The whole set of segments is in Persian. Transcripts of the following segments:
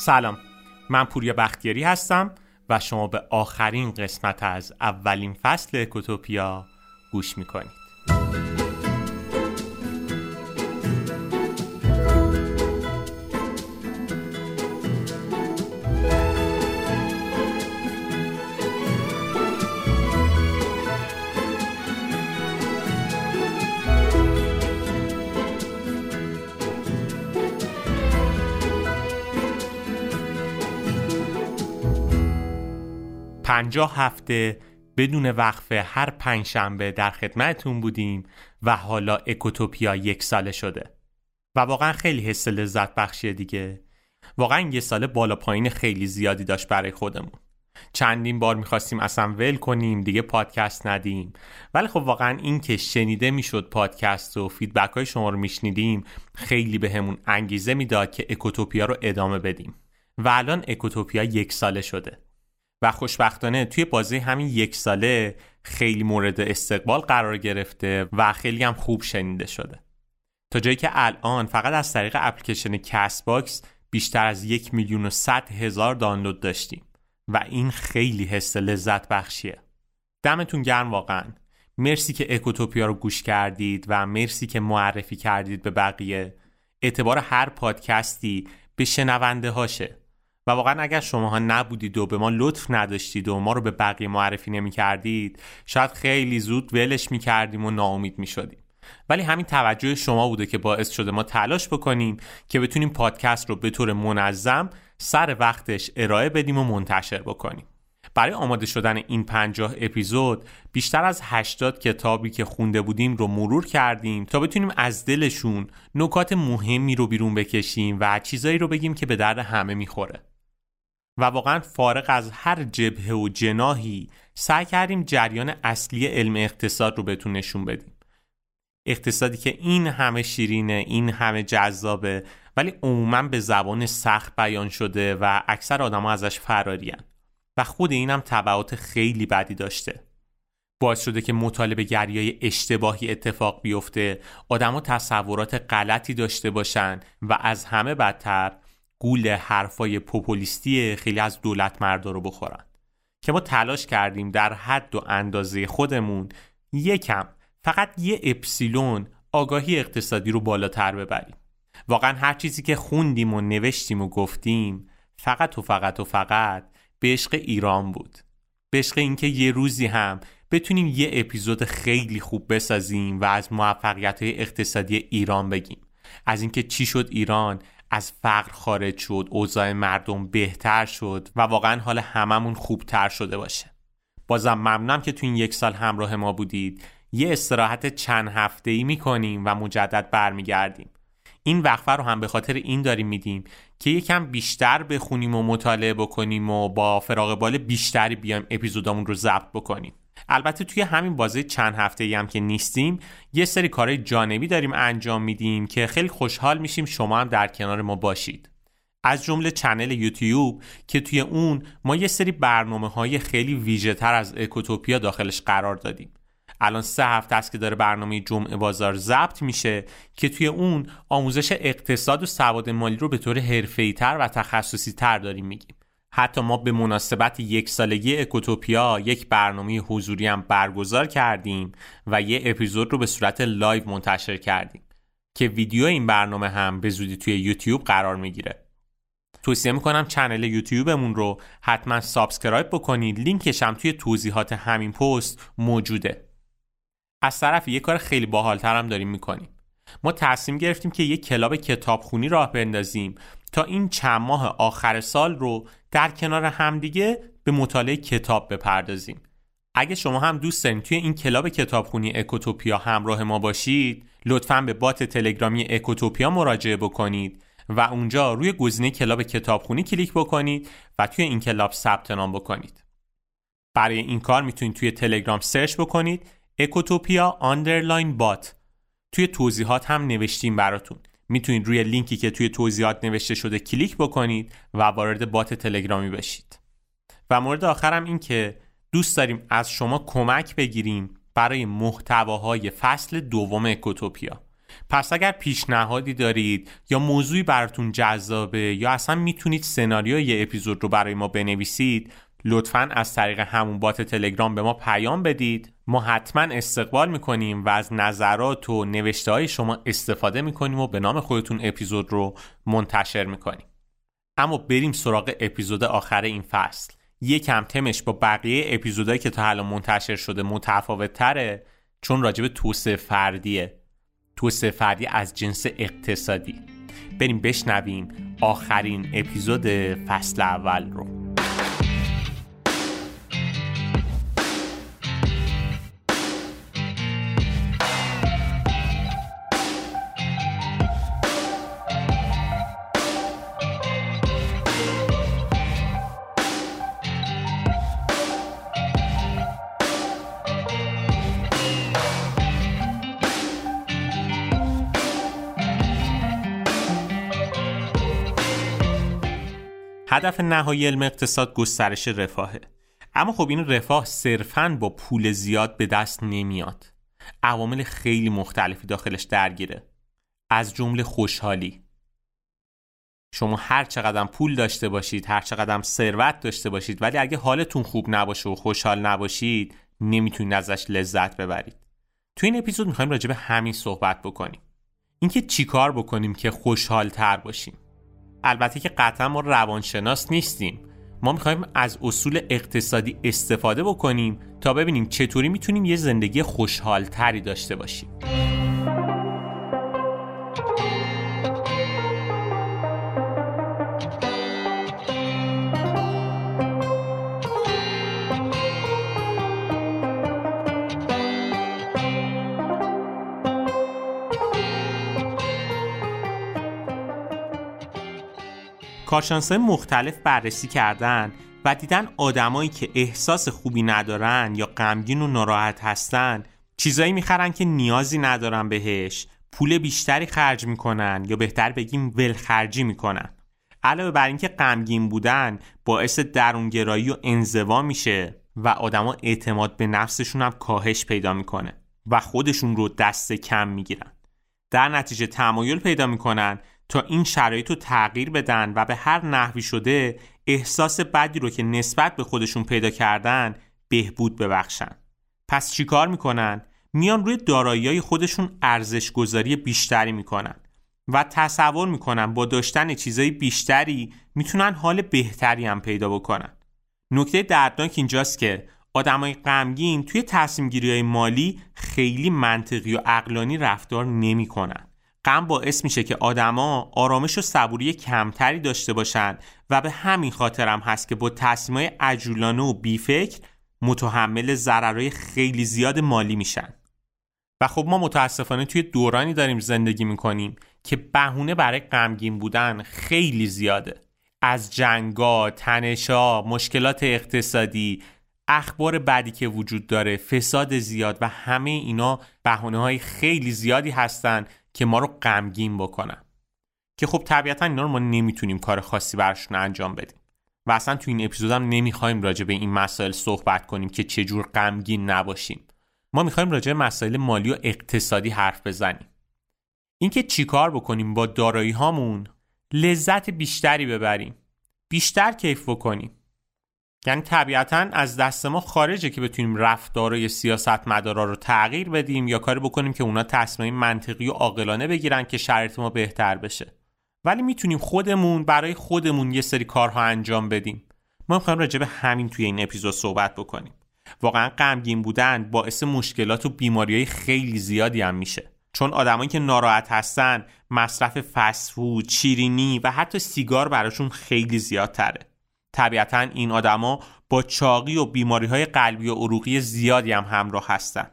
سلام. من پوریا بختیاری هستم و شما به آخرین قسمت از اولین فصل اکوتوپیا گوش می‌کنید. پنجاه هفته بدون وقفه هر پنجشنبه در خدمتتون بودیم و حالا اکوتوپیا یک ساله شده. و واقعا خیلی حس لذت بخشیه دیگه. واقعا یه ساله بالا پایین خیلی زیادی داشت برای خودمون. چندین بار می‌خواستیم اصلا ول کنیم دیگه پادکست ندیم. ولی خب واقعا این که شنیده می‌شد پادکست و فیدبک های شما رو میشنیدیم خیلی بهمون به انگیزه می‌داد که اکوتوپیا رو ادامه بدیم. و الان اکوتوپیا یک ساله شده. و خوشبختانه توی بازی همین یک ساله خیلی مورد استقبال قرار گرفته و خیلی هم خوب شنیده شده. تا جایی که الان فقط از طریق اپلیکیشن CastBox بیشتر از یک میلیون و صد هزار دانلود داشتیم و این خیلی حس لذت بخشیه. دمتون گرم واقعا. مرسی که اکوتوپیا رو گوش کردید و مرسی که معرفی کردید به بقیه. اعتبار هر پادکستی به شنونده هاشه. و واقعا اگر شماها نبودید و به ما لطف نداشتید و ما رو به بقیه معرفی نمی کردید شاید خیلی زود ولش می کردیم و ناامید می شدیم ولی همین توجه شما بوده که باعث شده ما تلاش بکنیم که بتونیم پادکست رو به طور منظم سر وقتش ارائه بدیم و منتشر بکنیم. برای آماده شدن این پنجاه اپیزود بیشتر از 80 کتابی که خونده بودیم رو مرور کردیم تا بتونیم از دلشون نکات مهمی رو بیرون بکشیم و چیزایی رو بگیم که به درد همه می‌خوره. و واقعا فارغ از هر جبهه و جناهی سعی کردیم جریان اصلی علم اقتصاد رو بهتون نشون بدیم. اقتصادی که این همه شیرینه این همه جذابه ولی عموما به زبان سخت بیان شده و اکثر آدما ازش فرارین. و خود اینم تبعات خیلی بدی داشته. باعث شده که مطالبه گریای اشتباهی اتفاق بیفته آدما تصورات غلطی داشته باشن و از همه بدتر گول حرفای پوپولیستی خیلی از دولت مردا رو بخورن. که ما تلاش کردیم در حد و اندازه خودمون یکم فقط یه اپسیلون آگاهی اقتصادی رو بالاتر ببریم. واقعا هر چیزی که خوندیم و نوشتیم و گفتیم فقط و فقط و فقط به عشق ایران بود. به عشق اینکه یه روزی هم بتونیم یه اپیزود خیلی خوب بسازیم و از موفقیت اقتصادی ایران بگیم. از اینکه چی شد ایران از فقر خارج شد اوضاع مردم بهتر شد و واقعا حال هممون خوبتر شده باشه. بازم ممنونم که تو این یک سال همراه ما بودید. یه استراحت چند هفته ای می‌کنیم و مجدد برمیگردیم. این وقفه رو هم به خاطر این داریم میدیم که یکم بیشتر بخونیم و مطالعه بکنیم و با فراغ بال بیشتری بیایم اپیزودامون رو ضبط بکنیم. البته توی همین بازی چند هفته ای هم که نیستیم یه سری کارهای جانبی داریم انجام میدیم که خیلی خوشحال میشیم شما هم در کنار ما باشید. از جمله چنل یوتیوب که توی اون ما یه سری برنامه های خیلی ویژه تر از اکوتوپیا داخلش قرار دادیم. الان سه هفته است که داره برنامه جمعه بازار ضبط میشه که توی اون آموزش اقتصاد و سواد مالی رو به طور حرفه‌ای تر و تخصصی تر داریم میگیم. حتی ما به مناسبت یک سالگی اکوتوپیا یک برنامه حضوری هم برگزار کردیم و یه اپیزود رو به صورت live منتشر کردیم که ویدیو این برنامه هم به زودی توی یوتیوب قرار می‌گیره. توصیه می‌کنم channel یوتیوبمون رو حتما subscribe بکنید. لینکش هم توی توضیحات همین پست موجوده. از طرف یه کار خیلی باحالتر هم داریم می‌کنیم. ما تصمیم گرفتیم که یک club کتابخونی راه بندازیم تا این چند ماه آخر سال رو در کنار همدیگه به مطالعه کتاب بپردازیم. اگه شما هم دوست دارین توی این club کتابخونی اکوتوپیا همراه ما باشید لطفا به bot تلگرامی اکوتوپیا مراجعه بکنید و اونجا روی گزینه club کتابخونی کلیک بکنید و توی این club ثبت نام بکنید. برای این کار می‌تونید توی تلگرام search بکنید اکوتوپیا underline bot توی توضیحات هم نوشتیم براتون. می‌تونید روی لینکی که توی توضیحات نوشته شده کلیک بکنید و وارد بات تلگرامی بشید. و مورد آخرم این که دوست داریم از شما کمک بگیریم برای محتواهای فصل دوم اکوتوپیا. پس اگر پیشنهادی دارید یا موضوعی براتون جذابه یا اصلا می‌تونید سناریوی اپیزود رو برای ما بنویسید لطفا از طریق همون بات تلگرام به ما پیام بدید. ما حتما استقبال می‌کنیم و از نظرات و نوشته های شما استفاده می‌کنیم و به نام خودتون اپیزود رو منتشر می‌کنیم. اما بریم سراغ اپیزود آخر این فصل. یکم تمش با بقیه اپیزودهایی که تا حالا منتشر شده متفاوت تره چون راجب توسعه فردیه. توسعه فردی از جنس اقتصادی. بریم بشنویم آخرین اپیزود فصل اول رو. هدف نهایی علم اقتصاد گسترش رفاهه. اما خب این رفاه صرفاً با پول زیاد به دست نمیاد. عوامل خیلی مختلفی داخلش درگیره. از جمله خوشحالی. شما هر چقدر پول داشته باشید هر چقدر ثروت داشته باشید ولی اگه حالتون خوب نباشه و خوشحال نباشید نمی‌تونید ازش لذت ببرید. تو این اپیزود می‌خوایم راجع به همین صحبت بکنیم. اینکه چیکار بکنیم که خوشحال تر باشیم. البته که قطعا ما روانشناس نیستیم. ما می‌خوایم از اصول اقتصادی استفاده بکنیم تا ببینیم چطوری می‌تونیم یه زندگی خوشحال تری داشته باشیم. کارشناسای مختلف بررسی کردن و دیدن آدمایی که احساس خوبی ندارن یا غمگین و ناراحت هستن چیزایی می‌خرن که نیازی ندارن بهش پول بیشتری خرج می‌کنن یا بهتر بگیم ولخرجی می‌کنن. علاوه بر اینکه غمگین بودن باعث درونگرایی و انزوا میشه و آدما اعتماد به نفسشون هم کاهش پیدا می‌کنه و خودشون رو دست کم می‌گیرن. در نتیجه تمایل پیدا می‌کنن تا این شرایط رو تغییر بدن و به هر نحوی شده احساس بدی رو که نسبت به خودشون پیدا کردن بهبود ببخشن. پس چیکار می‌کنن؟ میان روی دارایی خودشون ارزش گذاری بیشتری می‌کنن و تصور می‌کنن با داشتن چیزای بیشتری می‌تونن حال بهتری هم پیدا بکنن. نکته دردناک اینجاست که آدمای غمگین توی تصمیم گیری های مالی خیلی منطقی و عقلانی رفتار نمی‌کنن. غم باعث میشه که آدما آرامش و صبوری کمتری داشته باشن و به همین خاطرم هست که با تصمیمای عجولانه و بیفکر متحمل ضررهای خیلی زیاد مالی میشن. و خب ما متاسفانه توی دورانی داریم زندگی می‌کنیم که بهونه برای غمگین بودن خیلی زیاده. از جنگا، تنشا، مشکلات اقتصادی، اخبار بدی که وجود داره، فساد زیاد و همه اینا بهونه های خیلی زیادی هستن که ما رو غمگین بکنن. که خب طبیعتا اینا رو ما نمی‌تونیم کار خاصی برشون انجام بدیم. و اصلا تو این اپیزود هم نمی‌خوایم راجع به این مسائل صحبت کنیم که چجور غمگین نباشیم. ما می‌خوایم راجع به مسائل مالی و اقتصادی حرف بزنیم. اینکه چیکار بکنیم با دارایی هامون؟ لذت بیشتری ببریم. بیشتر کیف بکنیم. یعنی طبیعتا از دست ما خارجه که بتونیم رفتارهای سیاست مدارا رو تغییر بدیم یا کاری بکنیم که اونا تصمیم منطقی و عاقلانه بگیرن که شرایط ما بهتر بشه. ولی می‌تونیم خودمون برای خودمون یه سری کارها انجام بدیم. ما می‌خوایم راجع به همین توی این اپیزود صحبت بکنیم. واقعا غمگین بودن باعث مشکلات و بیماری های خیلی زیادی هم میشه. چون آدمایی که ناراحت هستن مصرف فسفود، شیرینی و حتی سیگار براشون خیلی زیادتره. طبیعتا این آدما با چاقی و بیماری های قلبی و عروقی زیادی هم همراه هستن.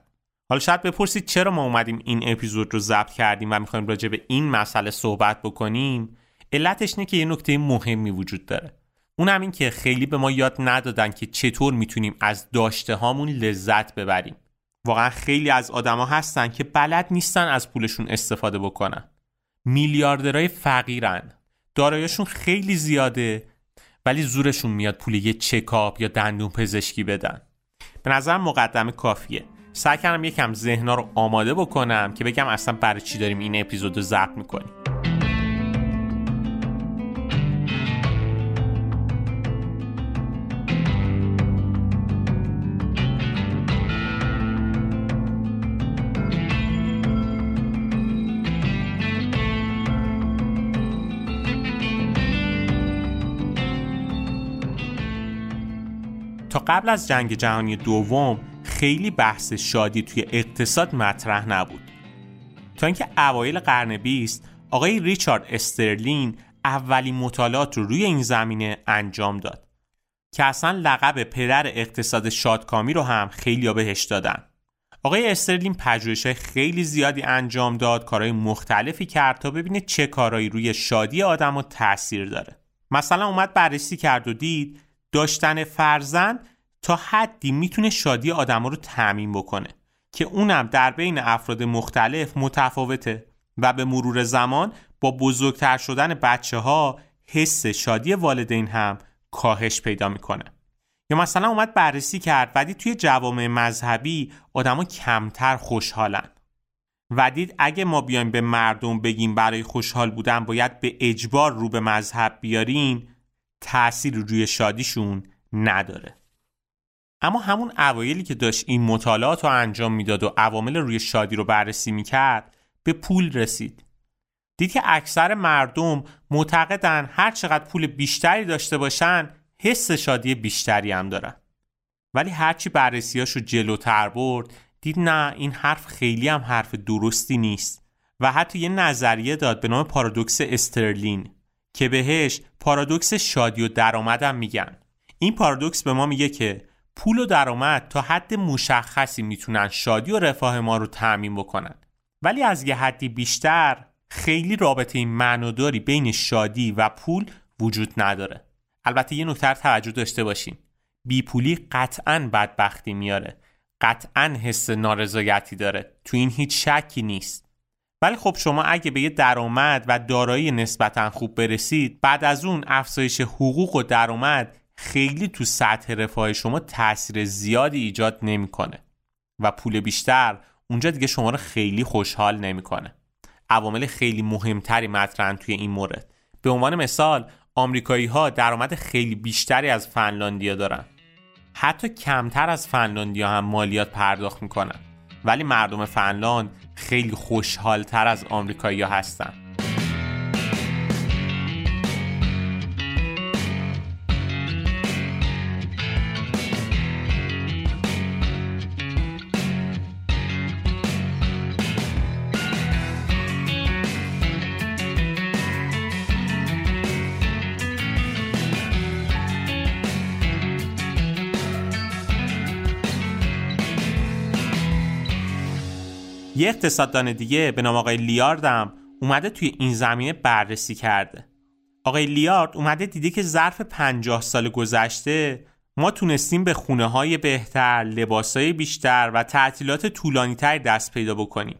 حالا شاید بپرسید چرا ما اومدیم این اپیزود رو ضبط کردیم و می‌خوایم راجع به این مسئله صحبت بکنیم؟ علتش اینه که یه نکته مهمی وجود داره. اون هم این که خیلی به ما یاد ندادن که چطور می‌تونیم از داشته هامون لذت ببریم. واقعا خیلی از آدما هستن که بلد نیستن از پولشون استفاده بکنن. میلیاردرهای فقیرن. دارایشون خیلی زیاده. ولی زورشون میاد پول یه چکاپ یا دندون پزشکی بدن. به نظر مقدمه کافیه. سعی کردم یکم ذهنا رو آماده بکنم که بگم اصلا برای چی داریم این اپیزود رو ضبط می‌کنیم. قبل از جنگ جهانی دوم خیلی بحث شادی توی اقتصاد مطرح نبود. تا اینکه اوایل قرن بیست آقای ریچارد استرلین اولین مطالعات رو روی این زمینه انجام داد که اصلا لقب پدر اقتصاد شادکامی رو هم خیلی بهش دادن. آقای استرلین پژوهش خیلی زیادی انجام داد کارهای مختلفی کرد تا ببینه چه کارهایی روی شادی آدم تاثیر داره. مثلا اومد بررسی کرد و دید داشتن فرزند تا حدی می‌تونه شادی آدم رو تعمین بکنه که اونم در بین افراد مختلف متفاوته و به مرور زمان با بزرگتر شدن بچه ها حس شادی والدین هم کاهش پیدا می‌کنه. یا مثلا اومد بررسی کرد و دید توی جوامع مذهبی آدما کمتر خوشحالن. و دید اگه ما بیایم به مردم بگیم برای خوشحال بودن باید به اجبار رو به مذهب بیارین تأثیر روی شادیشون نداره. اما همون اوایلی که داشت این مطالعات رو انجام می‌داد و عوامل روی شادی رو بررسی می‌کرد به پول رسید. دید که اکثر مردم معتقدن هر چقدر پول بیشتری داشته باشن حس شادی بیشتری هم دارن. ولی هرچی بررسیاش رو جلوتر برد دید نه این حرف خیلی هم حرف درستی نیست و حتی یه نظریه داد به نام پارادوکس استرلین. که بهش پارادوکس شادی و درآمدم میگن. این پارادوکس به ما میگه که پول و درآمد تا حد مشخصی می‌تونن شادی و رفاه ما رو تعمین بکنن. ولی از یه حدی بیشتر خیلی رابطه معناداری بین شادی و پول وجود نداره. البته یه نکته توجه داشته باشین. پولی قطعا بدبختی میاره. قطعا حس نارضایتی داره. تو این هیچ شکی نیست. ولی خب شما اگه به یه درآمد و دارایی نسبتا خوب برسید بعد از اون افزایش حقوق و درآمد خیلی تو سطح رفاه شما تاثیر زیادی ایجاد نمی‌کنه و پول بیشتر اونجا دیگه شما رو خیلی خوشحال نمی‌کنه. عوامل خیلی مهمتری مطرحن توی این مورد. به عنوان مثال آمریکایی ها درآمد خیلی بیشتری از فنلاندیا دارن. حتی کمتر از فنلاندیا هم مالیات پرداخت می‌کنن. ولی مردم فنلاند خیلی خوشحالتر از آمریکایی ها هستن. یه اقتصاددان دیگه به نام آقای لیاردم اومده توی این زمینه بررسی کرده آقای لیارد اومده دیده که ظرف 50 سال گذشته ما تونستیم به خونه های بهتر، لباس های بیشتر و تعطیلات طولانی تر دست پیدا بکنیم.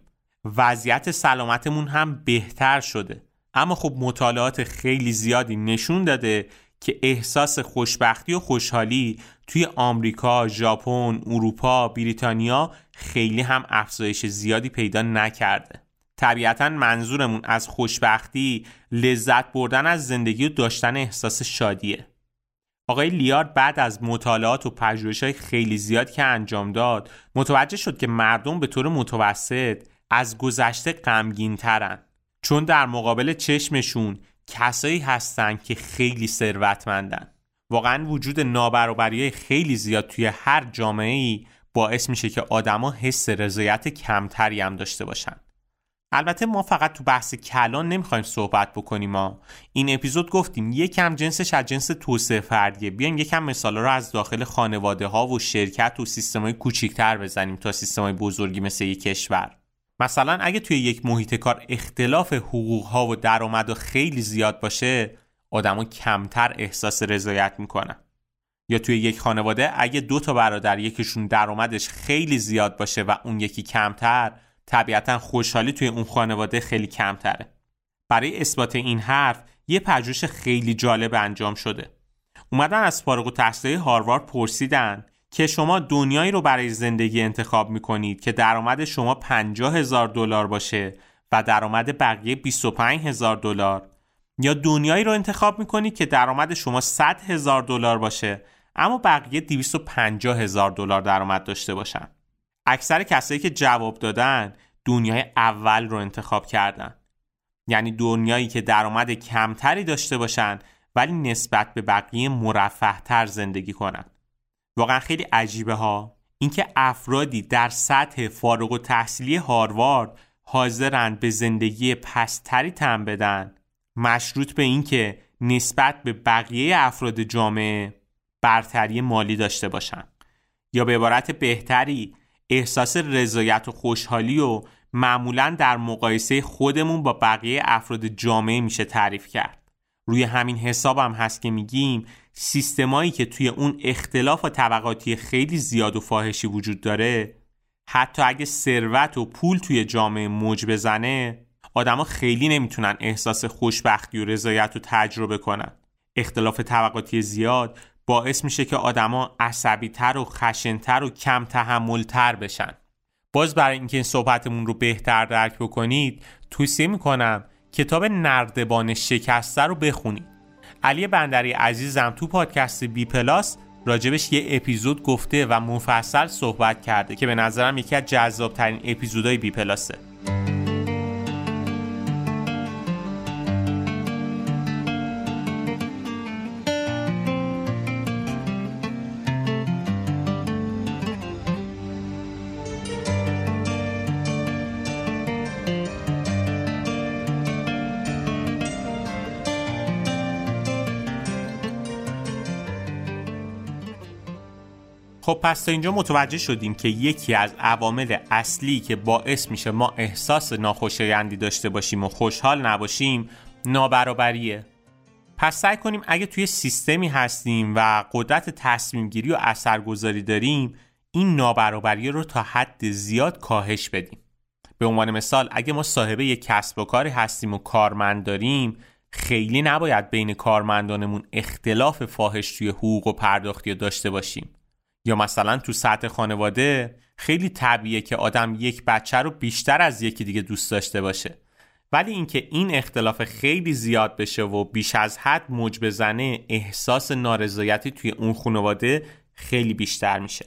وضعیت سلامتمون هم بهتر شده. اما خب مطالعات خیلی زیادی نشون داده که احساس خوشبختی و خوشحالی توی آمریکا، ژاپن، اروپا، بریتانیا خیلی هم افزایش زیادی پیدا نکرده. طبیعتا منظورمون از خوشبختی لذت بردن از زندگی و داشتن احساس شادیه. آقای لیارد بعد از مطالعات و پژوهش های خیلی زیاد که انجام داد متوجه شد که مردم به طور متوسط از گذشته غمگین ترن چون در مقابل چشمشون کسایی هستن که خیلی ثروتمندن. واقعا وجود نابرابری خیلی زیاد توی هر جامعه ای باعث میشه که آدما حس رضایت کمتری هم داشته باشن. البته ما فقط تو بحث کلان نمی‌خوایم صحبت بکنیم ما این اپیزود گفتیم یکم جنسش از جنس توسعه فردیه. بیایم یکم مثالا رو از داخل خانواده ها و شرکت و سیستم های کوچیکتر بزنیم تا سیستم های بزرگی مثل یک کشور. مثلا اگه توی یک محیط کار اختلاف حقوق ها و درآمد خیلی زیاد باشه آدما کمتر احساس رضایت می‌کنن یا توی یک خانواده اگه دو تا برادر یکیشون درآمدش خیلی زیاد باشه و اون یکی کمتر طبیعتا خوشحالی توی اون خانواده خیلی کمتره. برای اثبات این حرف یه پژوهش خیلی جالب انجام شده. اومدن از فارغ التحصیلای هاروارد پرسیدن که شما دنیایی رو برای زندگی انتخاب می‌کنید که درآمد شما 50 هزار دلار باشه و درآمد بقیه 25 هزار دلار. یا دنیایی رو انتخاب می‌کنید که درآمد شما 100 هزار دلار باشه اما بقیه 250 هزار دلار درآمد داشته باشن. اکثر کسایی که جواب دادن دنیای اول رو انتخاب کردن. یعنی دنیایی که درآمد کمتری داشته باشن ولی نسبت به بقیه مرفه تر زندگی کنن. واقعا خیلی عجیبه ها. اینکه افرادی در سطح فارغ و تحصیلی هاروارد حاضرند به زندگی پستری تن بدن مشروط به اینکه نسبت به بقیه افراد جامعه برتری مالی داشته باشن. یا به عبارت بهتری احساس رضایت و خوشحالی و معمولا در مقایسه خودمون با بقیه افراد جامعه میشه تعریف کرد. روی همین حساب هم هست که میگیم سیستمایی که توی اون اختلاف و طبقاتی خیلی زیاد و فاحشی وجود داره حتی اگه ثروت و پول توی جامعه موج بزنه آدما خیلی نمی‌تونن احساس خوشبختی و رضایت رو تجربه کنن. اختلاف طبقاتی زیاد باعث میشه که آدما عصبیتر و خشنتر و کم تحملتر بشن. باز برای اینکه این صحبتمون رو بهتر درک بکنید توصیه می‌کنم کتاب نردبان شکسته رو بخونید. علی بندری عزیزم تو پادکست بی پلاس راجبش یه اپیزود گفته و مفصل صحبت کرده که به نظرم یکی از جذابترین اپیزودهای بی پلاسه. خب پس تا اینجا متوجه شدیم که یکی از عوامل اصلی که باعث میشه ما احساس ناخوشایندی داشته باشیم و خوشحال نباشیم نابرابریه. پس سعی کنیم اگه توی سیستمی هستیم و قدرت تصمیم گیری و اثرگذاری داریم این نابرابری رو تا حد زیاد کاهش بدیم. به عنوان مثال اگه ما صاحب یک کسب و کاری هستیم و کارمند داریم خیلی نباید بین کارمندانمون اختلاف فاحش توی حقوق و پرداختی داشته باشیم. یا مثلا تو سطح خانواده خیلی طبیعه که آدم یک بچه رو بیشتر از یکی دیگه دوست داشته باشه. ولی اینکه این اختلاف خیلی زیاد بشه و بیش از حد موج بزنه احساس نارضایتی توی اون خانواده خیلی بیشتر میشه.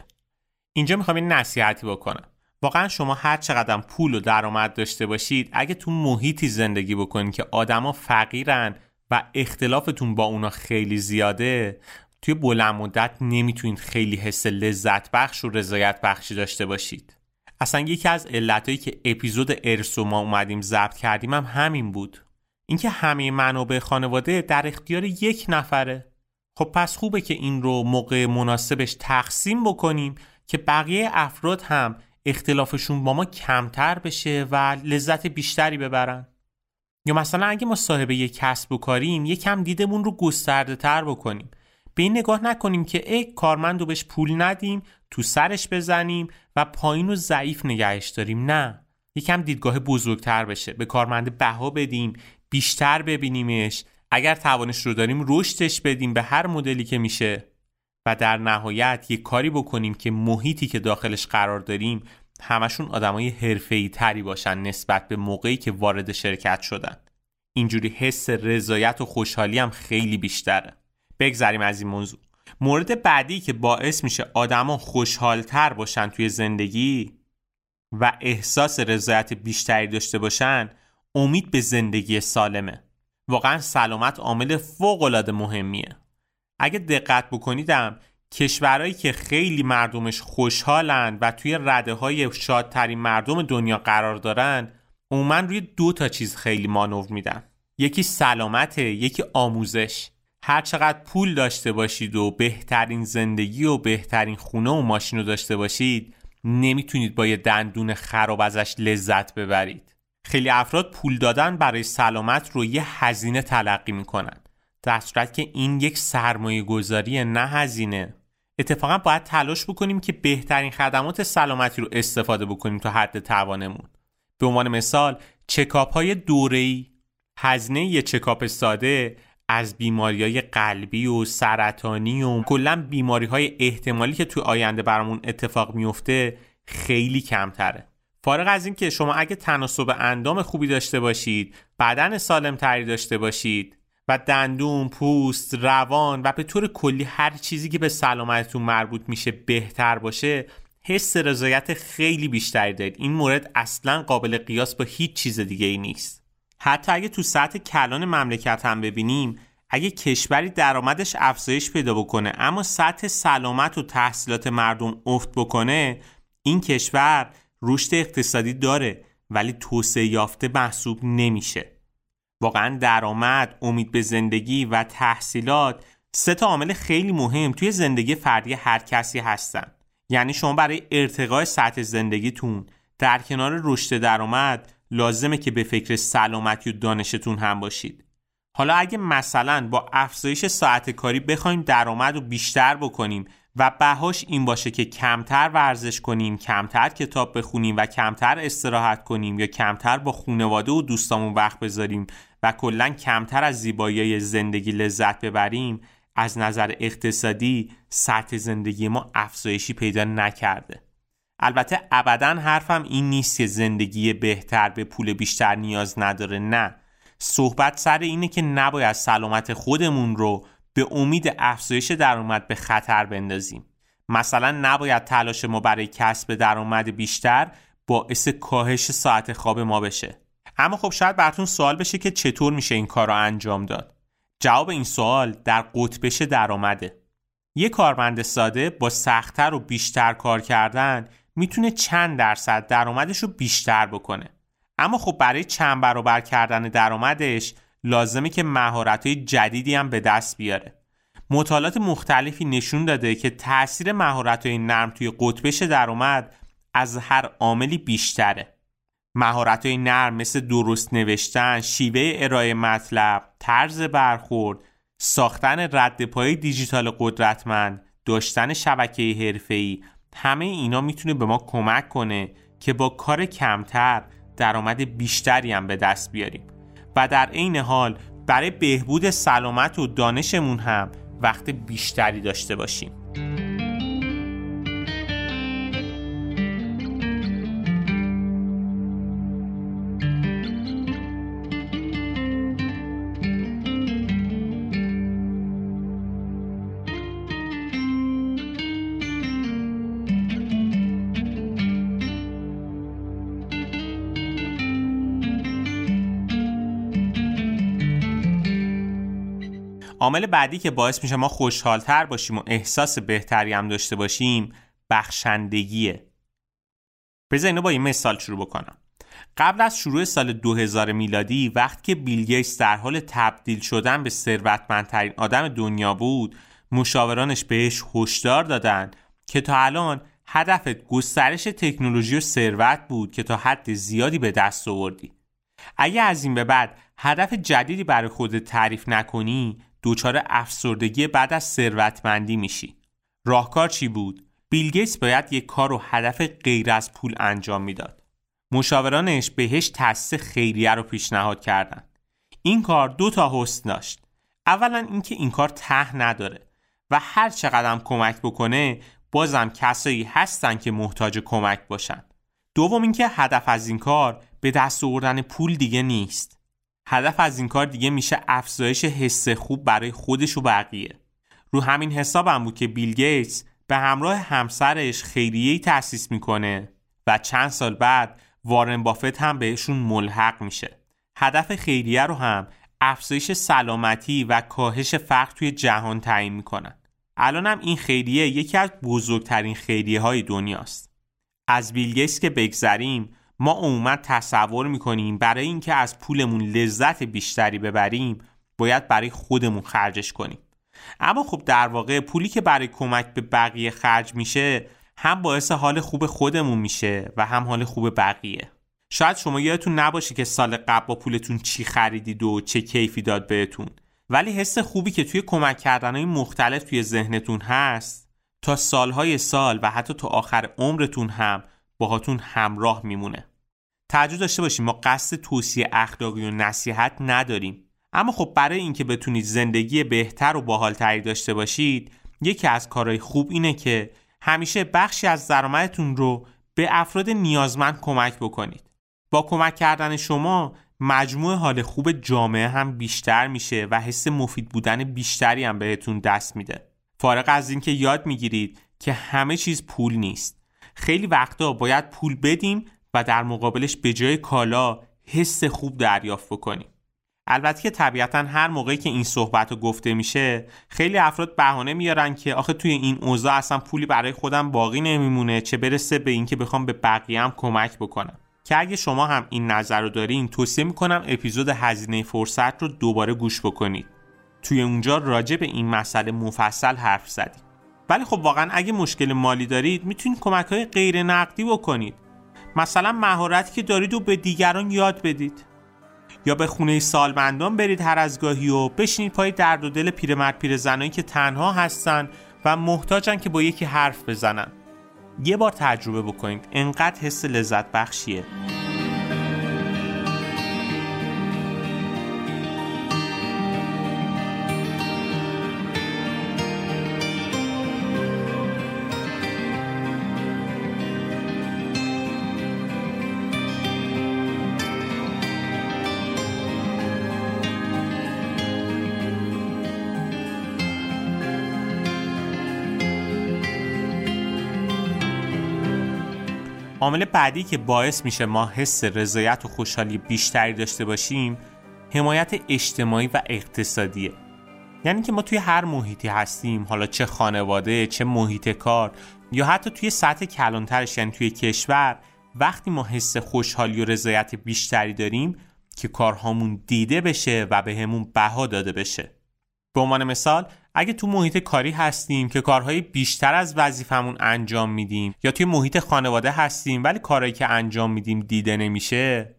اینجا می‌خوام این نصیحتی بکنم. واقعا شما هر چقدر پول و درآمد داشته باشید اگه تو محیطی زندگی بکنید که آدما فقیرن و اختلافتون با اونا خیلی زیاده توی بلند مدت نمی‌تونید خیلی حس لذت بخش و رضایت بخشی داشته باشید. اصلا یکی از علتهایی که اپیزود ارث ما اومدیم ضبط کردیم هم همین بود. اینکه همه منابع خانواده در اختیار یک نفره. خب پس خوبه که این رو موقع مناسبش تقسیم بکنیم که بقیه افراد هم اختلافشون با ما کمتر بشه و لذت بیشتری ببرن. یا مثلا اگه ما صاحب یک کسب و کاریم یکم دیدمون رو گسترده تر بکنیم. به این نگاه نکنیم که ای کارمند رو بهش پول ندیم تو سرش بزنیم و پایین و ضعیف نگهش داریم. نه. یکم دیدگاه بزرگتر بشه. به کارمند بها بدیم بیشتر ببینیمش. اگر توانش رو داریم رشدش بدیم به هر مدلی که میشه. و در نهایت یک کاری بکنیم که محیطی که داخلش قرار داریم همشون آدمای حرفه‌ای تری باشن نسبت به موقعی که وارد شرکت شدن. اینجوری حس رضایت و خوشحالی هم خیلی بیشتره. بگذریم از این موضوع. مورد بعدی که باعث میشه آدما خوشحالتر باشن توی زندگی و احساس رضایت بیشتری داشته باشن امید به زندگی سالمه. واقعا سلامت عامل فوق العاده مهمیه. اگه دقت بکنیدم کشورهایی که خیلی مردمش خوشحالن و توی رده های شادترین مردم دنیا قرار دارن عموما روی دو تا چیز خیلی مانور میدن. یکی سلامته یکی آموزش. هر چقدر پول داشته باشید و بهترین زندگی و بهترین خونه و ماشین رو داشته باشید نمی‌تونید با یه دندون خراب ازش لذت ببرید. خیلی افراد پول دادن برای سلامت رو یه هزینه تلقی می‌کنن. در صورت که این یک سرمایه گذاری نه هزینه. اتفاقا باید تلاش بکنیم که بهترین خدمات سلامتی رو استفاده بکنیم تا حد توانمون. به عنوان مثال چکاپ های دوره‌ای. هزینه یه چکاپ ساده از بیماری های قلبی و سرطانی و کلا بیماری های احتمالی که توی آینده برامون اتفاق میفته خیلی کمتره. فارغ از این که شما اگه تناسب اندام خوبی داشته باشید بدن سالم تری داشته باشید و دندون، پوست، روان و به طور کلی هر چیزی که به سلامتتون مربوط میشه بهتر باشه حس رضایت خیلی بیشتری دارید. این مورد اصلا قابل قیاس با هیچ چیز دیگه ای نیست. حتی اگه تو سطح کلان مملکت هم ببینیم اگه کشوری درآمدش افزایش پیدا بکنه اما سطح سلامت و تحصیلات مردم افت بکنه این کشور رشد اقتصادی داره ولی توسعه یافته محسوب نمیشه. واقعا درآمد، امید به زندگی و تحصیلات سه تا عامل خیلی مهم توی زندگی فردی هر کسی هستن. یعنی شما برای ارتقای سطح زندگیتون در کنار رشد درآمد لازمه که به فکر سلامتی و دانشتون هم باشید. حالا اگه مثلا با افزایش ساعت کاری بخوایم درآمد رو بیشتر بکنیم و بهاش این باشه که کمتر ورزش کنیم کمتر کتاب بخونیم و کمتر استراحت کنیم یا کمتر با خونواده و دوستامون وقت بذاریم و کلا کمتر از زیبایی زندگی لذت ببریم از نظر اقتصادی سطح زندگی ما افزایشی پیدا نکرده. البته ابدا حرفم این نیست که زندگی بهتر به پول بیشتر نیاز نداره نه. صحبت سر اینه که نباید سلامت خودمون رو به امید افزایش درآمد به خطر بندازیم. مثلا نباید تلاش ما برای کسب درآمد بیشتر باعث کاهش ساعت خواب ما بشه. اما خب شاید براتون سوال بشه که چطور میشه این کار انجام داد؟ جواب این سوال در قطبش درآمده. یه کارمند ساده با سختتر و بیشتر کار کردن می‌تونه چند درصد درآمدش رو بیشتر بکنه. اما خب برای چند برابر کردن درآمدش لازمه که مهارت‌های جدیدی هم به دست بیاره. مطالعات مختلفی نشون داده که تاثیر مهارت‌های نرم توی قطبش درآمد از هر عاملی بیشتره. مهارت‌های نرم مثل درست نوشتن، شیوه ارائه مطلب، طرز برخورد، ساختن رد پای دیجیتال قدرتمند، داشتن شبکه حرفه‌ای همه اینا می‌تونه به ما کمک کنه که با کار کمتر درآمد بیشتری هم به دست بیاریم. و در عین حال برای بهبود سلامت و دانشمون هم وقت بیشتری داشته باشیم. عامل بعدی که باعث میشه ما خوشحالتر باشیم و احساس بهتری هم داشته باشیم بخشندگیه. بذار اینو با این مثال شروع بکنم. قبل از شروع سال 2000 میلادی وقتی که بیل گیتس در حال تبدیل شدن به ثروتمندترین آدم دنیا بود مشاورانش بهش هشدار دادن که تا الان هدفت گسترش تکنولوژی و ثروت بود که تا حد زیادی به دست آوردی. اگه از این به بعد هدف جدیدی برای خودت تعریف نکنی دچار افسردگی بعد از ثروتمندی میشی. راهکار چی بود؟ بیل گیتس باید یک کار و هدف غیر از پول انجام می‌داد. مشاورانش بهش تاسیس خیریه رو پیشنهاد کردند این کار دو تا حسن داشت. اولا اینکه این کار ته نداره و هر چقدر کمک بکنه بازم کسایی هستن که محتاج کمک باشن. دوم اینکه هدف از این کار به دست آوردن پول دیگه نیست. هدف از این کار دیگه میشه افزایش حس خوب برای خودش و بقیه. رو همین حسابم بود که بیل گیتس به همراه همسرش خیریه‌ای تأسیس می‌کنه و چند سال بعد وارن بافت هم بهشون ملحق میشه. هدف خیریه رو هم افزایش سلامتی و کاهش فقر توی جهان تعیین می‌کنن. الانم این خیریه یکی از بزرگترین خیریه های دنیاست. از بیل گیتس که بگذریم ما عموما تصور می‌کنیم برای اینکه از پولمون لذت بیشتری ببریم باید برای خودمون خرجش کنیم. اما خب در واقع پولی که برای کمک به بقیه خرج میشه هم باعث حال خوب خودمون میشه و هم حال خوب بقیه. شاید شما یادتون نباشه که سال قبل با پولتون چی خریدید و چه کیفی داد بهتون. ولی حس خوبی که توی کمک کردنهای مختلف توی ذهنتون هست تا سالهای سال و حتی تا آخر عمرتون هم باهاتون همراه میمونه. توجه داشته باشیم ما قصد توصیه اخلاقی و نصیحت نداریم. اما خب برای اینکه بتونید زندگی بهتر و باحالتری داشته باشید یکی از کارهای خوب اینه که همیشه بخشی از درآمدتون رو به افراد نیازمند کمک بکنید. با کمک کردن شما مجموع حال خوب جامعه هم بیشتر میشه و حس مفید بودن بیشتری هم بهتون دست میده. فارغ از اینکه یاد می‌گیرید که همه چیز پول نیست. خیلی وقتا باید پول بدیم و در مقابلش به جای کالا حس خوب دریافت بکنیم البته که طبیعتا هر موقعی که این صحبت رو گفته میشه خیلی افراد بهانه میارن که آخه توی این اوضاع اصلا پولی برای خودم باقی نمیمونه چه برسه به اینکه بخوام به بقیه کمک بکنم. که اگه شما هم این نظر رو دارین توصیه می‌کنم اپیزود هزینه فرصت رو دوباره گوش بکنید. توی اونجا راجع به این مسئله مفصل حرف زدیم. ولی خب واقعا اگه مشکل مالی دارید می‌تونید کمک های غیر نقدی بکنید. مثلا مهارتی که دارید و به دیگران یاد بدید. یا به خونه سالمندان برید هر از گاهی و بشینید پای درد و دل پیرمرد پیرزنایی که تنها هستن و محتاجن که با یکی حرف بزنن. یه بار تجربه بکنید. انقدر حس لذت بخشیه. عامل بعدی که باعث میشه ما حس رضایت و خوشحالی بیشتری داشته باشیم حمایت اجتماعی و اقتصادیه. یعنی که ما توی هر محیطی هستیم حالا چه خانواده چه محیط کار یا حتی توی سطح کلانترش یعنی توی کشور وقتی ما حس خوشحالی و رضایت بیشتری داریم که کارهامون دیده بشه و به همون بها داده بشه. به عنوان مثال اگه تو محیط کاری هستیم که کارهای بیشتر از وظیفمون انجام میدیم یا توی محیط خانواده هستیم ولی کارهایی که انجام میدیم دیده نمیشه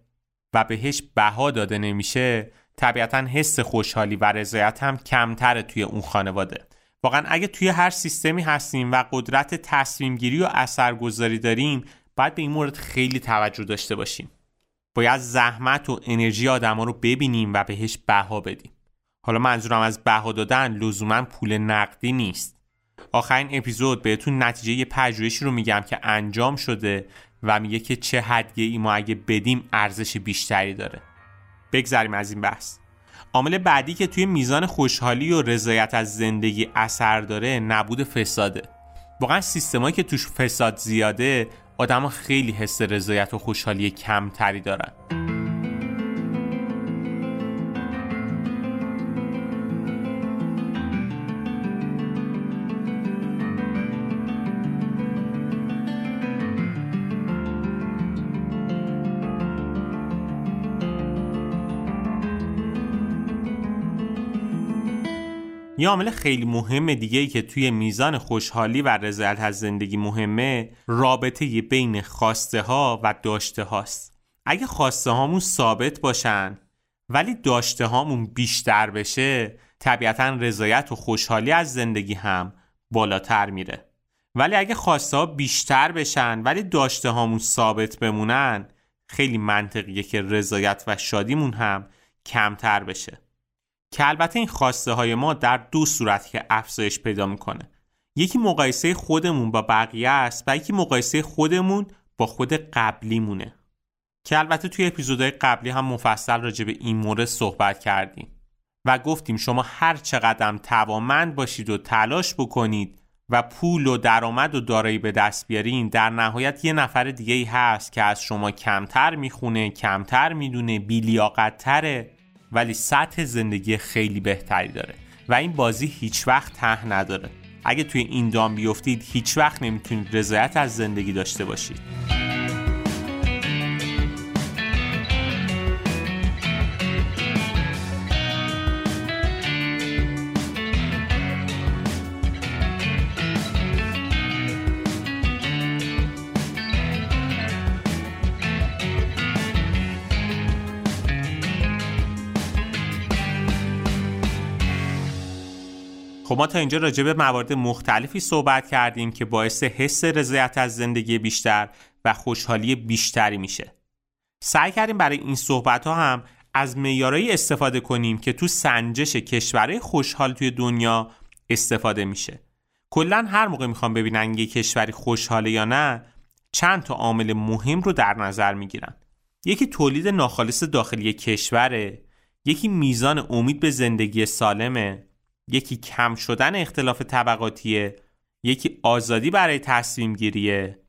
و بهش بها داده نمیشه طبیعتا حس خوشحالی و رضایت هم کمتره توی اون خانواده. واقعا اگه توی هر سیستمی هستیم و قدرت تصمیم گیری و اثرگذاری داریم باید به این مورد خیلی توجه داشته باشیم. باید زحمت و انرژی آدما رو ببینیم و بهش بها بدیم. حالا منظورم از بها دادن لزوما پول نقدی نیست. آخرین اپیزود بهتون نتیجه یه پژوهشی رو میگم که انجام شده و میگه که چه هدیه ای ما اگه بدیم ارزش بیشتری داره. بگذریم از این بحث. عامل بعدی که توی میزان خوشحالی و رضایت از زندگی اثر داره نبود فساده. واقعا سیستمایی که توش فساد زیاده آدم خیلی حس رضایت و خوشحالی کمتری دارن. یه عامل خیلی مهم دیگه ای که توی میزان خوشحالی و رضایت از زندگی مهمه رابطه بین خواسته ها و داشته هاست. اگه خواسته هامون ثابت باشن ولی داشته هامون بیشتر بشه طبیعتا رضایت و خوشحالی از زندگی هم بالاتر میره. ولی اگه خواسته ها بیشتر بشن ولی داشته هامون ثابت بمونن خیلی منطقیه که رضایت و شادیمون هم کمتر بشه. که البته این خواسته های ما در دو صورت که افزایش پیدا می‌کنه. یکی مقایسه خودمون با بقیه است و یکی مقایسه خودمون با خود قبلیمونه. که البته توی اپیزودهای قبلی هم مفصل راجع به این مورد صحبت کردیم و گفتیم شما هر چقدر توامند باشید و تلاش بکنید و پول و درآمد و دارایی به دست بیارین در نهایت یه نفر دیگه ای هست که از شما کمتر می‌خونه کمتر می‌دونه بیلیاقتتره. ولی سطح زندگی خیلی بهتری داره. و این بازی هیچ وقت ته نداره. اگه توی این دام بیفتید هیچ وقت نمی‌تونید رضایت از زندگی داشته باشید. خب ما تا اینجا راجع به موارد مختلفی صحبت کردیم که باعث حس رضایت از زندگی بیشتر و خوشحالی بیشتری میشه. سعی کردیم برای این صحبت ها هم از معیارایی استفاده کنیم که تو سنجش کشورهای خوشحال توی دنیا استفاده میشه. کلا هر موقع می‌خوام ببینن یه کشوری خوشحاله یا نه چند تا عامل مهم رو در نظر می‌گیرن. یکی تولید ناخالص داخلی کشوره یکی میزان امید به زندگی سالمه. یکی کم شدن اختلاف طبقاتیه یکی آزادی برای تصمیم گیریه.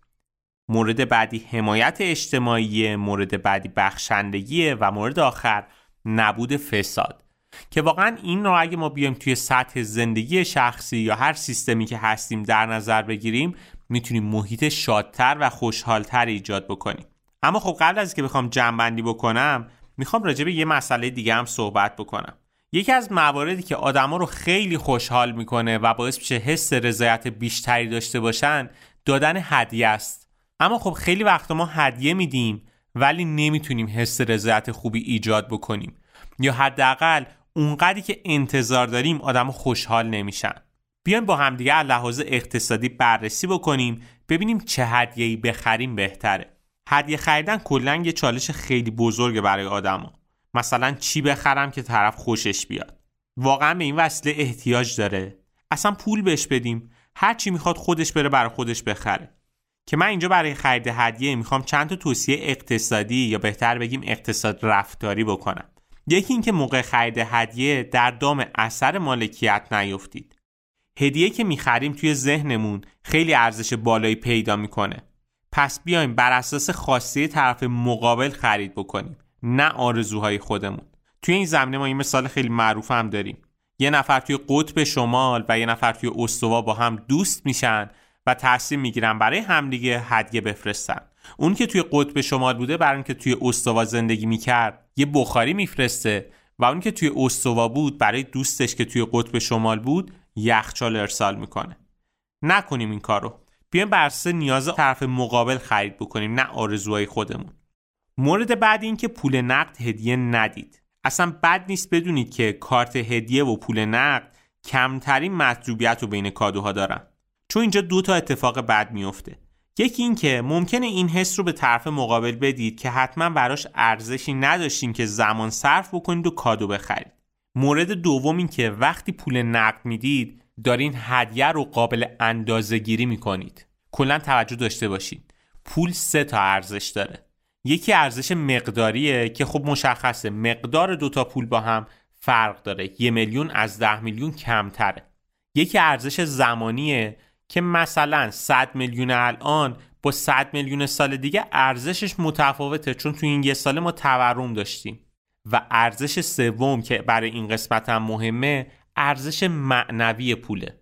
مورد بعدی حمایت اجتماعی مورد بعدی بخشندگیه و مورد آخر نبود فساد. که واقعا این رو اگه ما بیایم توی سطح زندگی شخصی یا هر سیستمی که هستیم در نظر بگیریم می‌تونیم محیط شادتر و خوشحالتر ایجاد بکنیم. اما خب قبل از که بخوام جمعبندی بکنم می‌خوام راجع به یه مسئله دیگه هم صحبت بکنم. یکی از مواردی که آدما رو خیلی خوشحال می‌کنه و باعث میشه حس رضایت بیشتری داشته باشن دادن هدیه است. اما خب خیلی وقت ما هدیه میدیم ولی نمی‌تونیم حس رضایت خوبی ایجاد بکنیم. یا حداقل اونقدری که انتظار داریم آدم خوشحال نمیشن. بیایم با همدیگه از لحاظ اقتصادی بررسی بکنیم ببینیم چه هدیه‌ای بخریم بهتره. هدیه خریدن کلا یه چالش خیلی بزرگه برای آدما. مثلا چی بخرم که طرف خوشش بیاد. واقعا به این وسیله احتیاج داره. اصلا پول بهش بدیم. هر چی می‌خواد خودش بره برای خودش بخره. که من اینجا برای خرید هدیه می‌خوام چند تا توصیه اقتصادی یا بهتر بگیم اقتصاد رفتاری بکنم. یکی اینکه موقع خرید هدیه در دام اثر مالکیت نیفتید. هدیه که می‌خریم توی ذهنمون خیلی ارزش بالایی پیدا می‌کنه. پس بیایم بر اساس خواسته طرف مقابل خرید بکنیم. نه آرزوهای خودمون. توی این زمینه ما این مثال خیلی معروف هم داریم. یه نفر توی قطب شمال و یه نفر توی استوا با هم دوست میشن و تصمیم می‌گیرن برای همدیگه هدیه بفرستن. اون که توی قطب شمال بوده برای اینکه توی استوا زندگی می‌کرد یه بخاری میفرسته و اون که توی استوا بود برای دوستش که توی قطب شمال بود یخچال ارسال می‌کنه. نکنیم این کارو. بیایم بر نیاز طرف مقابل خرید بکنیم نه آرزوهای خودمون. مورد بعد این که پول نقد هدیه ندید. اصلا بد نیست بدونید که کارت هدیه و پول نقد کمترین مطلوبیت رو بین کادوها دارن. چون اینجا دو تا اتفاق بد میفته. یکی این که ممکنه این حس رو به طرف مقابل بدید که حتما براش ارزشی نداشتین که زمان صرف بکنید و کادو بخرید. مورد دوم این که وقتی پول نقد می‌دید دارین هدیه رو قابل اندازه گیری می‌کنید. کلا توجه داشته باشید پول سه تا ارزش داره. یکی ارزش مقداریه که خب مشخصه. مقدار دوتا پول با هم فرق داره. یه میلیون از ده میلیون کمتره. یکی ارزش زمانیه که مثلا 100 میلیون الان با 100 میلیون سال دیگه ارزشش متفاوته چون تو این یه ساله ما تورم داشتیم. و ارزش سوم که برای این قسمت هم مهمه ارزش معنوی پوله.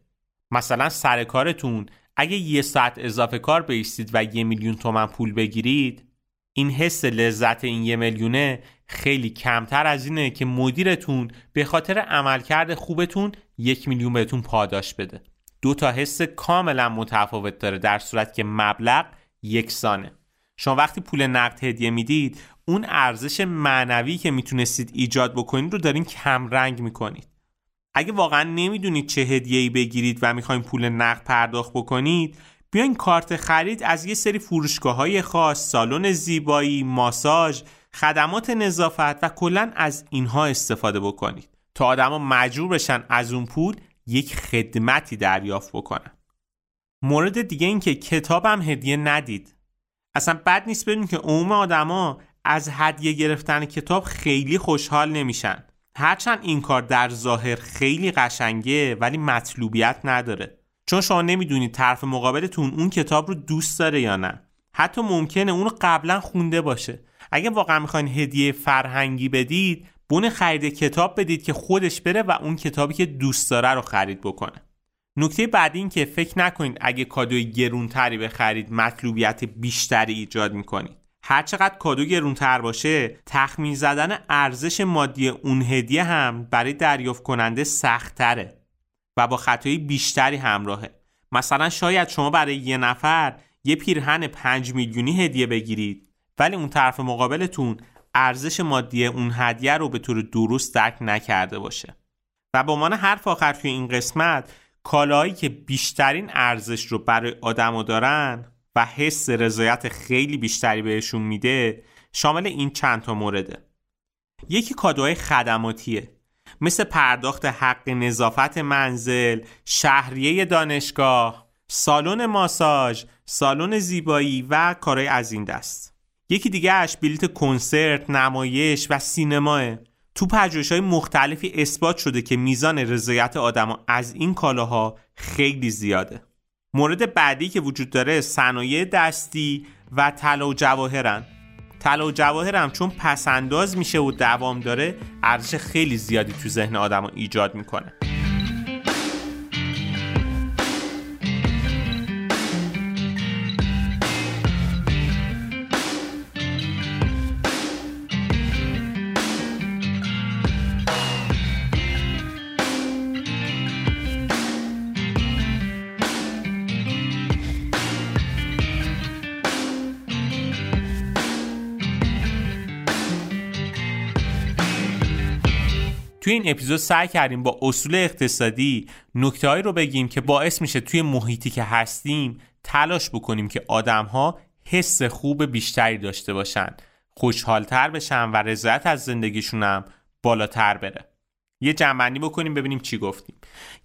مثلا سر کارتون اگه یه ساعت اضافه کار بیستید و یه میلیون تومن پول بگیرید این حس لذت این یه میلیونه خیلی کمتر از اینه که مدیرتون به خاطر عملکرد خوبتون یک میلیون بهتون پاداش بده. دو تا حس کاملا متفاوت داره در صورت که مبلغ یکسانه. شما وقتی پول نقد هدیه می‌دید اون ارزش معنوی که می‌تونستید ایجاد بکنید رو دارین کم رنگ می‌کنید. اگه واقعا نمی‌دونید چه هدیه‌ای بگیرید و می‌خواین پول نقد پرداخت بکنید بیاین کارت خرید از یه سری فروشگاه های خاص سالن زیبایی ماساژ خدمات نظافت و کلا از اینها استفاده بکنید تا آدما مجبور بشن از اون پول یک خدمتی دریافت بکنن. مورد دیگه این که کتابم هدیه ندید. اصلا بد نیست بدون که عموم آدما از هدیه گرفتن کتاب خیلی خوشحال نمیشن. هرچند این کار در ظاهر خیلی قشنگه ولی مطلوبیت نداره. چون شما نمی‌دونید طرف مقابلتون اون کتاب رو دوست داره یا نه. حتی ممکنه اون قبلا خونده باشه. اگه واقعا می‌خواین هدیه فرهنگی بدید بون خرید کتاب بدید که خودش بره و اون کتابی که دوست داره رو خرید بکنه. نکته بعدی این که فکر نکنید اگه کادوی گرونتری بخرید مطلوبیت بیشتری ایجاد می‌کنید. هر چقدر کادو گرونتر باشه تخمین زدن ارزش مادی اون هدیه هم برای دریافت کننده سختتره. و با خطایی بیشتری همراهه. مثلا شاید شما برای یه نفر یه پیرهن 5 میلیونی هدیه بگیرید ولی اون طرف مقابلتون ارزش مادی اون هدیه رو به طور درست درک نکرده باشه. و به عنوان حرف آخر توی این قسمت کالایی که بیشترین ارزش رو برای آدما دارن و حس رضایت خیلی بیشتری بهشون میده شامل این چند تا مورده. یکی کادوهای خدماتیه. مثل پرداخت حق نظافت منزل، شهریه دانشگاه، سالن ماساژ، سالن زیبایی و کارهای از این دست. یکی دیگه اش بلیت کنسرت، نمایش و سینماه. تو های مختلفی اثبات شده که میزان رضایت آدما از این کالاها خیلی زیاده. مورد بعدی که وجود داره صنایع دستی و طلا و جواهرن. طلا و جواهر هم چون پسنداز میشه و دوام داره ارزش خیلی زیادی تو ذهن آدم ایجاد می‌کنه. توی این اپیزود سعی کردیم با اصول اقتصادی نکته رو بگیم که باعث میشه توی محیطی که هستیم تلاش بکنیم که آدم ها حس خوب بیشتری داشته باشن. خوشحالتر بشن و رضایت از زندگیشون هم بالاتر بره. یه جنبندی بکنیم ببینیم چی گفتیم.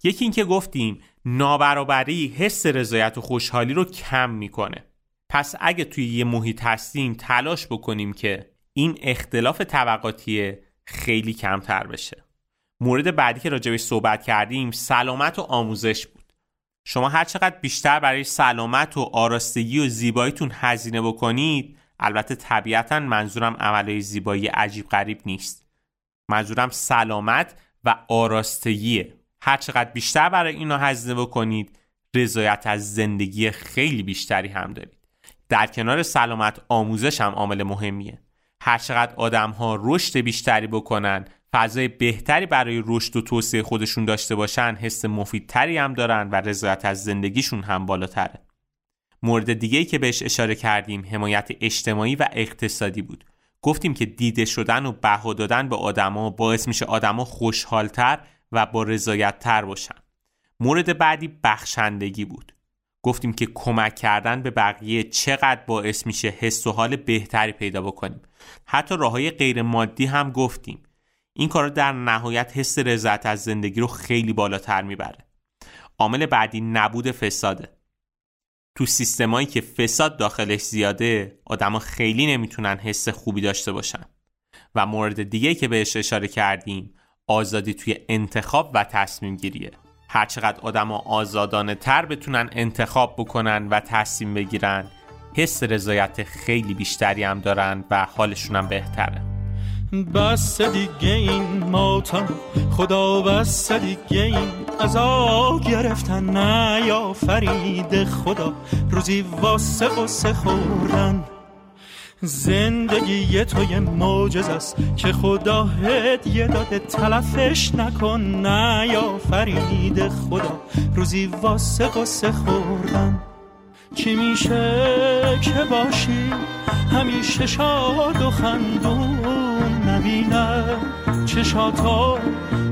یکی اینکه گفتیم نابرابری حس رضایت و خوشحالی رو کم می‌کنه. پس اگه توی یه محیط هستیم تلاش بکنیم که این اختلاف طبقاتی خیلی کمتر بشه. مورد بعدی که راجبش صحبت کردیم سلامت و آموزش بود. شما هر چقدر بیشتر برای سلامت و آراستگی و زیباییتون هزینه بکنید البته طبیعتا منظورم عملهای زیبایی عجیب غریب نیست. منظورم سلامت و آراستگیه. هر چقدر بیشتر برای اینا هزینه بکنید رضایت از زندگی خیلی بیشتری هم دارید. در کنار سلامت آموزش هم عامل مهمیه. هر چقدر آدم ها رشد بیشتری بکنن فضای بهتری برای رشد و توسعه خودشون داشته باشن حس مفیدتری هم دارن و رضایت از زندگیشون هم بالاتره. مورد دیگه که بهش اشاره کردیم حمایت اجتماعی و اقتصادی بود. گفتیم که دیده شدن و بها دادن به آدما باعث میشه آدما خوشحالتر و با رضایتتر باشن. مورد بعدی بخشندگی بود. گفتیم که کمک کردن به بقیه چقدر باعث میشه حس و حال بهتری پیدا بکنیم. حتی راه های غیر مادی هم گفتیم. این کار در نهایت حس رضایت از زندگی رو خیلی بالاتر می‌بره. عامل بعدی نبود فساده. تو سیستمایی که فساد داخلش زیاده آدما خیلی نمی‌تونن حس خوبی داشته باشن. و مورد دیگه که بهش اشاره کردیم آزادی توی انتخاب و تصمیم گیریه. هرچقدر آدما آزادانه تر بتونن انتخاب بکنن و تصمیم بگیرن حس رضایت خیلی بیشتری هم دارن و حالشون هم بهتره. بس دیگه این ماتم خدا بس دیگه این عذاب گرفتن نه یا فرید خدا. روزی واسه قصه خوردن زندگی یه معجز است که خدا هدیه داده تلفش نکن نه یا فرید خدا. روزی واسه قصه خوردن. کی میشه که باشی؟ همیشه شاد و خندون. نبینه چشاتا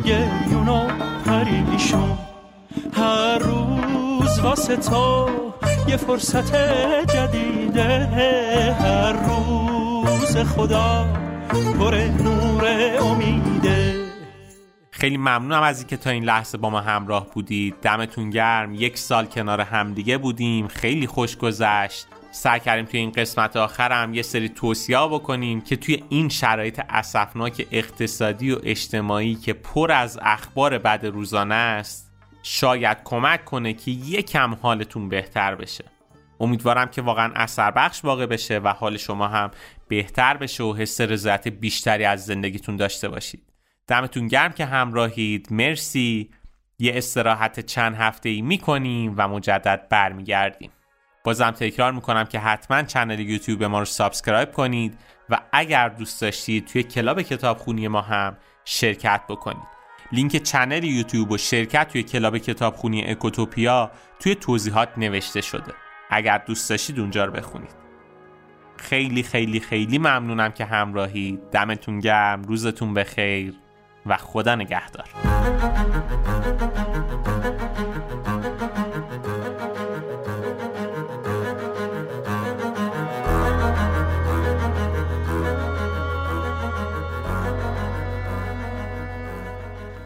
گریون و پریشون هر روز واسه تو یه فرصت جدیده. هر روز خدا پر نور امیده. خیلی ممنونم از اینکه تا این لحظه با ما همراه بودید. دمتون گرم. یک سال کنار همدیگه بودیم. خیلی خوش گذشت. سعی کردیم توی این قسمت آخرم یه سری توصیه بکنیم که توی این شرایط اسفناک اقتصادی و اجتماعی که پر از اخبار بد روزانه است شاید کمک کنه که یکم حالتون بهتر بشه. امیدوارم که واقعا اثر بخش واقع بشه و حال شما هم بهتر بشه و حس رضایت بیشتری از زندگیتون داشته باشید. دمتون گرم که همراهید. مرسی. یه استراحت چند هفته ای می‌کنیم و مجدد برمیگردیم. بازم تکرار می‌کنم که حتما channel YouTube ما رو subscribe کنید و اگر دوست داشتید توی club کتابخونی ما هم شرکت بکنید. لینک channel YouTube و شرکت توی club کتابخونی اکوتوپیا توی توضیحات نوشته شده. اگر دوست داشتید اونجا رو بخونید. خیلی خیلی خیلی ممنونم که همراهی. دمتون گرم. روزتون بخیر و خدا نگهدار.